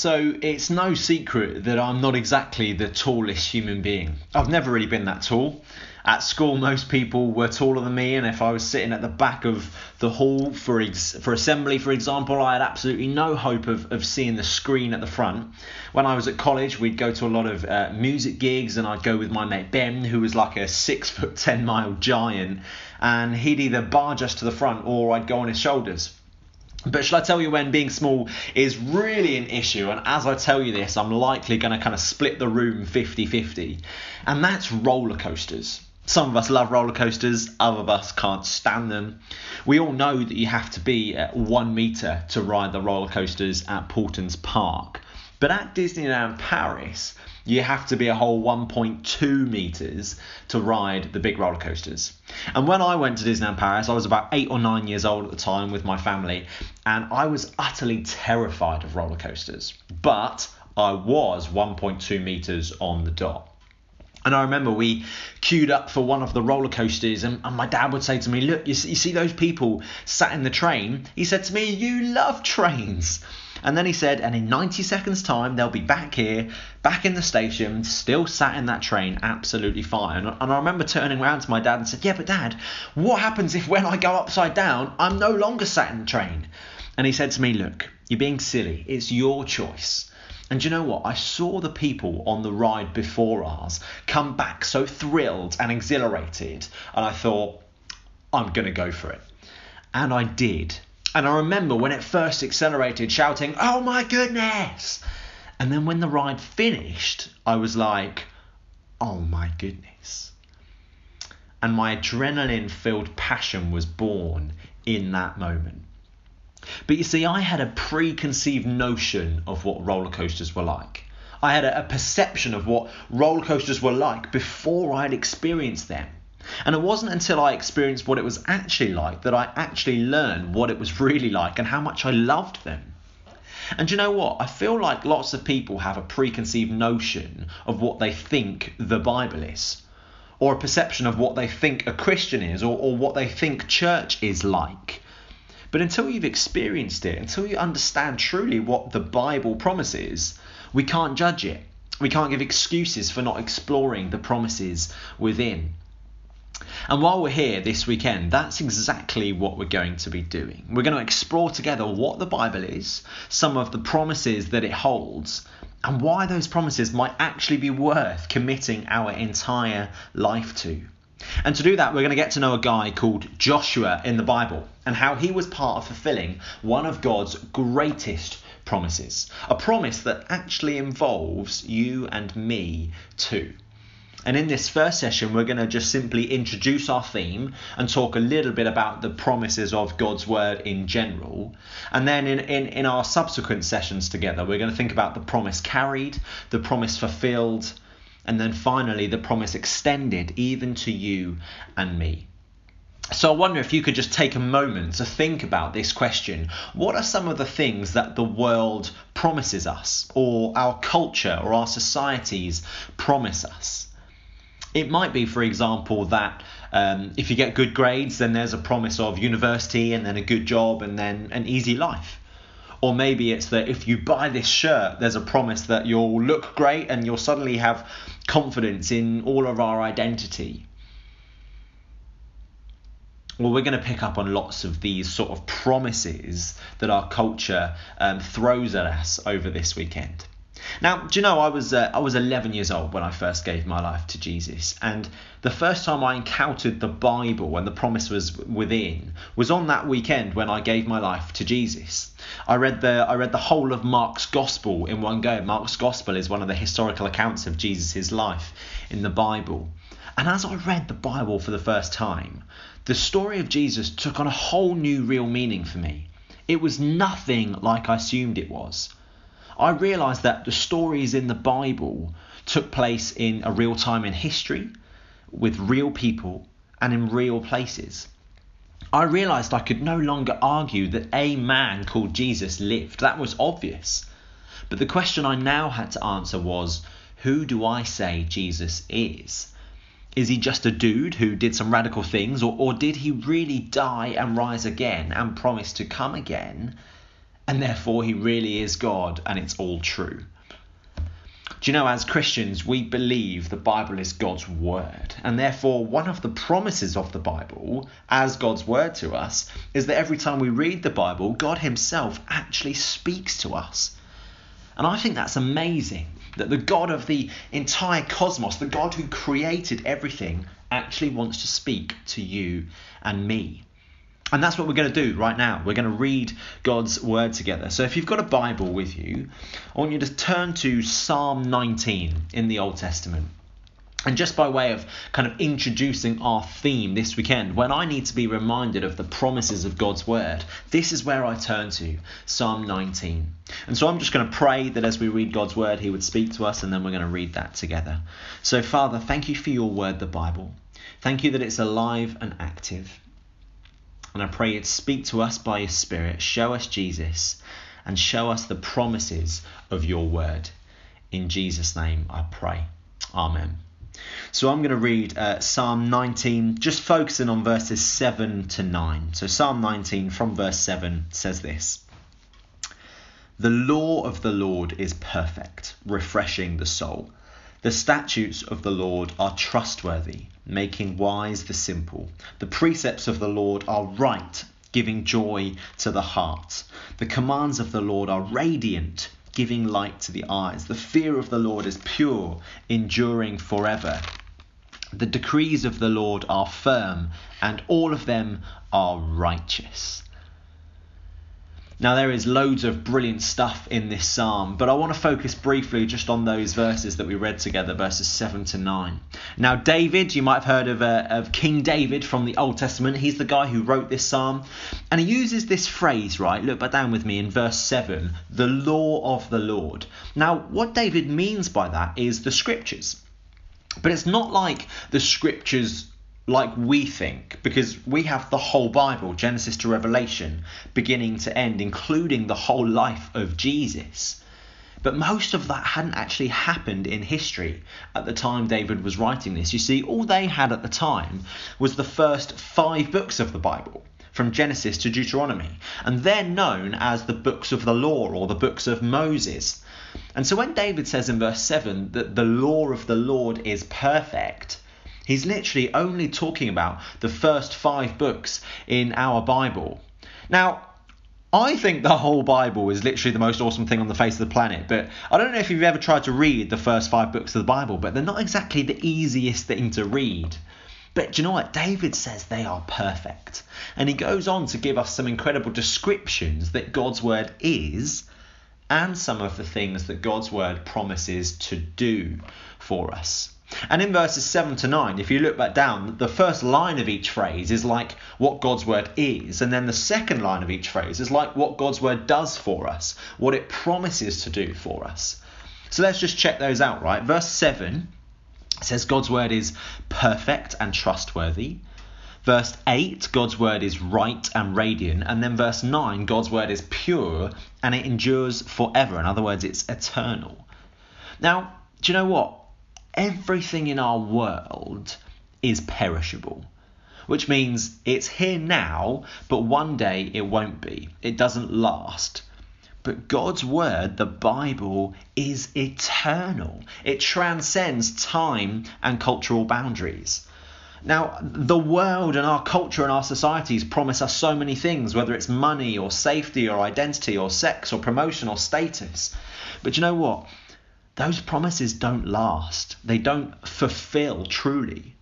So it's no secret that I'm not exactly the tallest human being. I've never really been that tall. At school, most people were taller than me, and if I was sitting at the back of the hall for ex- for assembly, for example, I had absolutely no hope of, of seeing the screen at the front. When I was at college, we'd go to a lot of uh, music gigs, and I'd go with my mate Ben, who was like a six foot ten mile giant, and he'd either barge us to the front or I'd go on his shoulders. But shall I tell you when being small is really an issue? And as I tell you this, I'm likely going to kind of split the room 50 50. And that's roller coasters. Some of us love roller coasters, other of us can't stand them. We all know that you have to be at one meter to ride the roller coasters at Paultons Park. But at Disneyland Paris, you have to be a whole 1.2 meters to ride the big roller coasters. And when I went to Disneyland Paris, I was about eight or nine years old at the time with my family, and I was utterly terrified of roller coasters. But I was 1.2 meters on the dot. And I remember we queued up for one of the roller coasters, and, and my dad would say to me, Look, you see, you see those people sat in the train? He said to me, You love trains. And then he said, and in 90 seconds' time, they'll be back here, back in the station, still sat in that train, absolutely fine. And I remember turning around to my dad and said, Yeah, but dad, what happens if when I go upside down, I'm no longer sat in the train? And he said to me, Look, you're being silly. It's your choice. And you know what? I saw the people on the ride before ours come back so thrilled and exhilarated, and I thought, I'm going to go for it. And I did. And I remember when it first accelerated, shouting, Oh my goodness! And then when the ride finished, I was like, Oh my goodness. And my adrenaline filled passion was born in that moment. But you see, I had a preconceived notion of what roller coasters were like. I had a, perception of what roller coasters were like before I had experienced them. And it wasn't until I experienced what it was actually like that I actually learned what it was really like and how much I loved them. And you know what? I feel like lots of people have a preconceived notion of what they think the Bible is, or a perception of what they think a Christian is, or, or what they think church is like. But until you've experienced it, until you understand truly what the Bible promises, we can't judge it. We can't give excuses for not exploring the promises within. And while we're here this weekend, that's exactly what we're going to be doing. We're going to explore together what the Bible is, some of the promises that it holds, and why those promises might actually be worth committing our entire life to. And to do that, we're going to get to know a guy called Joshua in the Bible and how he was part of fulfilling one of God's greatest promises. A promise that actually involves you and me too. And in this first session, we're going to just simply introduce our theme and talk a little bit about the promises of God's word in general. And then in, in, in our subsequent sessions together, we're going to think about the promise carried, the promise fulfilled, and then finally, the promise extended even to you and me. So I wonder if you could just take a moment to think about this question. What are some of the things that the world promises us, or our culture or our societies promise us? It might be, for example, that um, if you get good grades, then there's a promise of university and then a good job and then an easy life. Or maybe it's that if you buy this shirt, there's a promise that you'll look great and you'll suddenly have confidence in all of our identity. Well, we're going to pick up on lots of these sort of promises that our culture um, throws at us over this weekend. Now, do you know I was uh, I was 11 years old when I first gave my life to Jesus, and the first time I encountered the Bible and the promise was within was on that weekend when I gave my life to Jesus. I read the I read the whole of Mark's Gospel in one go. Mark's Gospel is one of the historical accounts of Jesus' life in the Bible. And as I read the Bible for the first time, the story of Jesus took on a whole new real meaning for me. It was nothing like I assumed it was. I realised that the stories in the Bible took place in a real time in history, with real people, and in real places. I realised I could no longer argue that a man called Jesus lived. That was obvious. But the question I now had to answer was who do I say Jesus is? Is he just a dude who did some radical things, or, or did he really die and rise again and promise to come again and therefore he really is God and it's all true. Do you know, as Christians, we believe the Bible is God's word, and therefore, one of the promises of the Bible, as God's word to us, is that every time we read the Bible, God Himself actually speaks to us. And I think that's amazing that the God of the entire cosmos, the God who created everything, actually wants to speak to you and me. And that's what we're going to do right now. We're going to read God's word together. So if you've got a Bible with you, I want you to turn to Psalm 19 in the Old Testament. And just by way of kind of introducing our theme this weekend, when I need to be reminded of the promises of God's word, this is where I turn to Psalm 19. And so I'm just going to pray that as we read God's word, He would speak to us, and then we're going to read that together. So, Father, thank you for your word, the Bible. Thank you that it's alive and active. And I pray you'd speak to us by your Spirit, show us Jesus, and show us the promises of your word. In Jesus' name I pray. Amen. So I'm going to read uh, Psalm 19, just focusing on verses 7 to 9. So Psalm 19 from verse 7 says this The law of the Lord is perfect, refreshing the soul. The statutes of the Lord are trustworthy, making wise the simple. The precepts of the Lord are right, giving joy to the heart. The commands of the Lord are radiant giving light to the eyes. The fear of the Lord is pure, enduring forever. The decrees of the Lord are firm, and all of them are righteous. Now, there is loads of brilliant stuff in this psalm, but I want to focus briefly just on those verses that we read together, verses 7 to 9. Now, David, you might have heard of, uh, of King David from the Old Testament. He's the guy who wrote this psalm, and he uses this phrase, right? Look back down with me in verse 7 the law of the Lord. Now, what David means by that is the scriptures. But it's not like the scriptures like we think because we have the whole Bible, Genesis to Revelation, beginning to end, including the whole life of Jesus. But most of that hadn't actually happened in history at the time David was writing this. You see, all they had at the time was the first five books of the Bible, from Genesis to Deuteronomy, and they're known as the books of the law or the books of Moses. And so when David says in verse 7 that the law of the Lord is perfect, He's literally only talking about the first five books in our Bible. Now, I think the whole Bible is literally the most awesome thing on the face of the planet, but I don't know if you've ever tried to read the first five books of the Bible, but they're not exactly the easiest thing to read. But do you know what? David says they are perfect. And he goes on to give us some incredible descriptions that God's word is and some of the things that God's word promises to do for us. And in verses 7 to 9, if you look back down, the first line of each phrase is like what God's word is, and then the second line of each phrase is like what God's word does for us, what it promises to do for us. So let's just check those out, right? Verse 7 says God's word is perfect and trustworthy. Verse 8, God's word is right and radiant. And then verse 9, God's word is pure and it endures forever. In other words, it's eternal. Now, do you know what? Everything in our world is perishable, which means it's here now, but one day it won't be. It doesn't last. But God's word, the Bible, is eternal. It transcends time and cultural boundaries. Now, the world and our culture and our societies promise us so many things, whether it's money or safety or identity or sex or promotion or status. But you know what? Those promises don't last. They don't fulfill truly.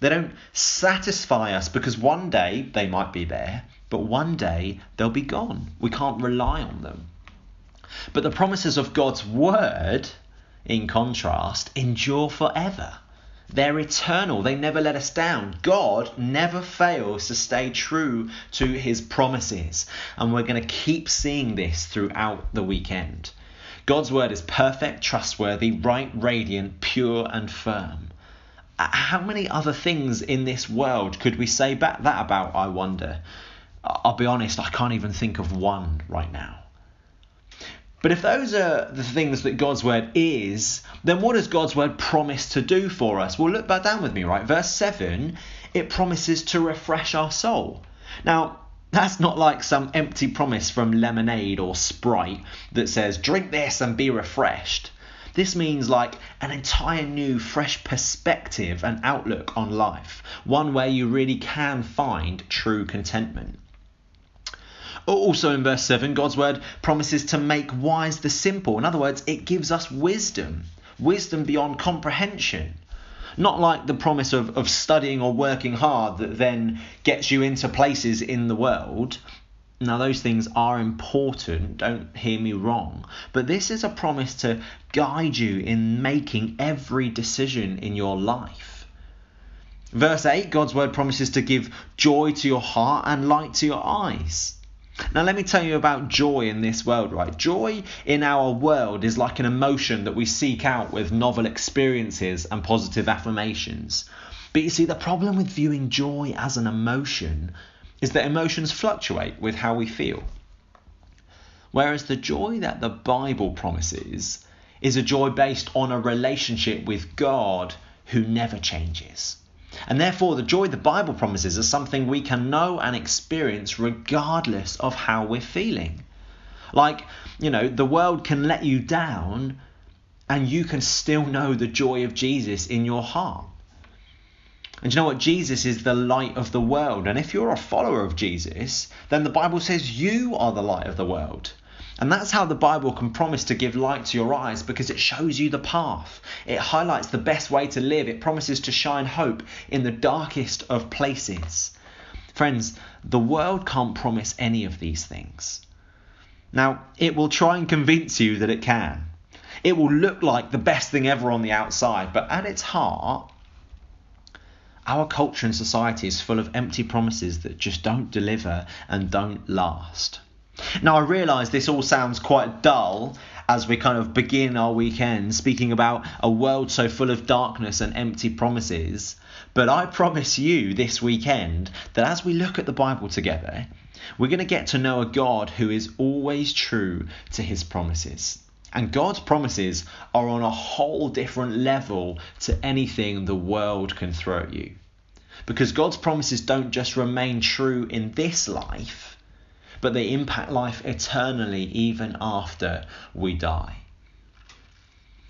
They don't satisfy us because one day they might be there, but one day they'll be gone. We can't rely on them. But the promises of God's word, in contrast, endure forever. They're eternal. They never let us down. God never fails to stay true to his promises. And we're going to keep seeing this throughout the weekend. God's word is perfect, trustworthy, right, radiant, pure, and firm. Uh, how many other things in this world could we say that about, I wonder? I'll be honest, I can't even think of one right now. But if those are the things that God's word is, then what does God's word promise to do for us? Well, look back down with me, right? Verse 7, it promises to refresh our soul. Now, That's not like some empty promise from lemonade or Sprite that says, drink this and be refreshed. This means like an entire new, fresh perspective and outlook on life, one where you really can find true contentment. Also in verse 7, God's word promises to make wise the simple. In other words, it gives us wisdom, wisdom beyond comprehension. Not like the promise of, of studying or working hard that then gets you into places in the world. Now, those things are important, don't hear me wrong, but this is a promise to guide you in making every decision in your life. Verse 8 God's word promises to give joy to your heart and light to your eyes. Now, let me tell you about joy in this world, right? Joy in our world is like an emotion that we seek out with novel experiences and positive affirmations. But you see, the problem with viewing joy as an emotion is that emotions fluctuate with how we feel. Whereas the joy that the Bible promises is a joy based on a relationship with God who never changes. And therefore, the joy the Bible promises is something we can know and experience regardless of how we're feeling. Like, you know, the world can let you down and you can still know the joy of Jesus in your heart. And you know what? Jesus is the light of the world. And if you're a follower of Jesus, then the Bible says you are the light of the world. And that's how the Bible can promise to give light to your eyes because it shows you the path. It highlights the best way to live. It promises to shine hope in the darkest of places. Friends, the world can't promise any of these things. Now, it will try and convince you that it can. It will look like the best thing ever on the outside, but at its heart, our culture and society is full of empty promises that just don't deliver and don't last. Now, I realise this all sounds quite dull as we kind of begin our weekend speaking about a world so full of darkness and empty promises. But I promise you this weekend that as we look at the Bible together, we're going to get to know a God who is always true to his promises. And God's promises are on a whole different level to anything the world can throw at you. Because God's promises don't just remain true in this life, but they impact life eternally even after we die.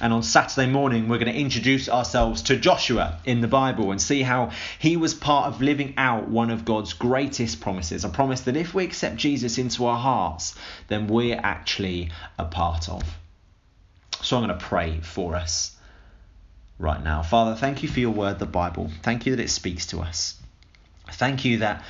And on Saturday morning, we're going to introduce ourselves to Joshua in the Bible and see how he was part of living out one of God's greatest promises a promise that if we accept Jesus into our hearts, then we're actually a part of. So I'm going to pray for us right now. Father, thank you for your word, the Bible. Thank you that it speaks to us. Thank you that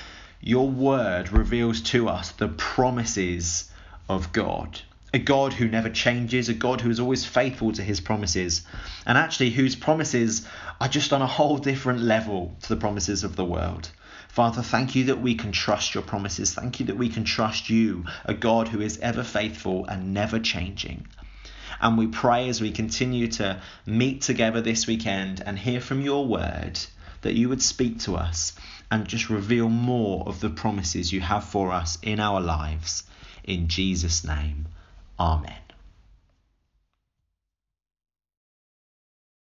your word reveals to us the promises of God. A God who never changes, a God who is always faithful to his promises, and actually whose promises are just on a whole different level to the promises of the world. Father, thank you that we can trust your promises. Thank you that we can trust you, a God who is ever faithful and never changing. And we pray as we continue to meet together this weekend and hear from your word that you would speak to us and just reveal more of the promises you have for us in our lives. In Jesus' name, Amen.